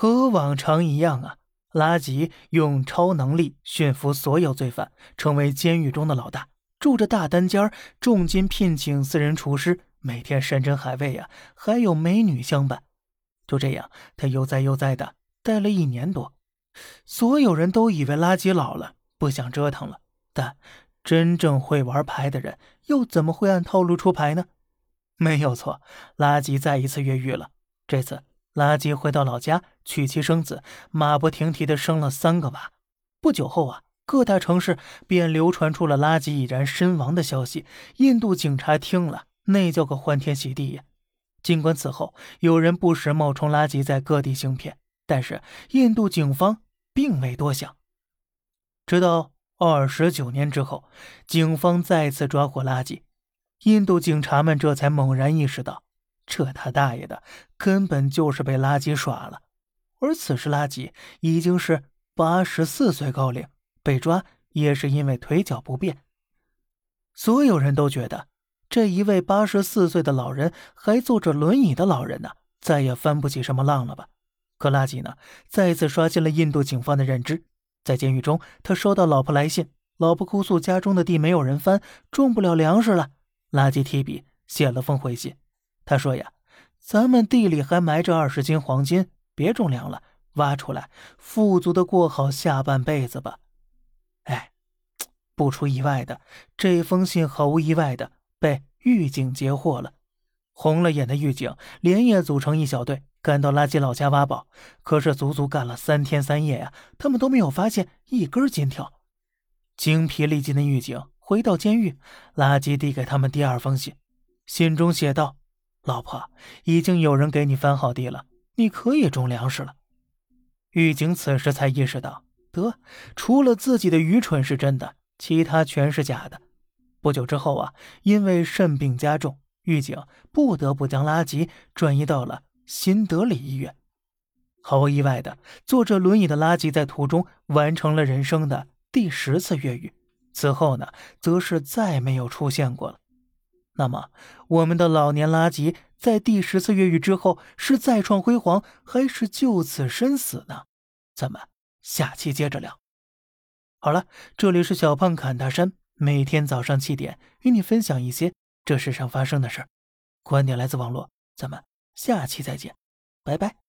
和往常一样啊，拉吉用超能力驯服所有罪犯，成为监狱中的老大，住着大单间重金聘请私人厨师，每天山珍海味啊，还有美女相伴。就这样，他悠哉悠哉的待了一年多。所有人都以为拉吉老了，不想折腾了。但真正会玩牌的人，又怎么会按套路出牌呢？没有错，拉吉再一次越狱了。这次。垃圾回到老家娶妻生子，马不停蹄的生了三个娃。不久后啊，各大城市便流传出了垃圾已然身亡的消息。印度警察听了，那叫个欢天喜地呀！尽管此后有人不时冒充垃圾在各地行骗，但是印度警方并未多想。直到二十九年之后，警方再次抓获垃圾，印度警察们这才猛然意识到。这他大爷的，根本就是被垃圾耍了。而此时，垃圾已经是八十四岁高龄，被抓也是因为腿脚不便。所有人都觉得，这一位八十四岁的老人，还坐着轮椅的老人呢，再也翻不起什么浪了吧？可垃圾呢，再次刷新了印度警方的认知。在监狱中，他收到老婆来信，老婆哭诉家中的地没有人翻，种不了粮食了。垃圾提笔写了封回信。他说呀，咱们地里还埋着二十斤黄金，别种粮了，挖出来，富足的过好下半辈子吧。哎，不出意外的，这封信毫无意外的被狱警截获了。红了眼的狱警连夜组成一小队，赶到垃圾老家挖宝。可是足足干了三天三夜呀，他们都没有发现一根金条。精疲力尽的狱警回到监狱，垃圾递给他们第二封信，信中写道。老婆，已经有人给你翻好地了，你可以种粮食了。狱警此时才意识到，得，除了自己的愚蠢是真的，其他全是假的。不久之后啊，因为肾病加重，狱警不得不将垃圾转移到了新德里医院。毫无意外的，坐着轮椅的垃圾在途中完成了人生的第十次越狱，此后呢，则是再没有出现过了。那么，我们的老年垃圾在第十次越狱之后是再创辉煌，还是就此身死呢？咱们下期接着聊。好了，这里是小胖侃大山，每天早上七点与你分享一些这世上发生的事儿，观点来自网络。咱们下期再见，拜拜。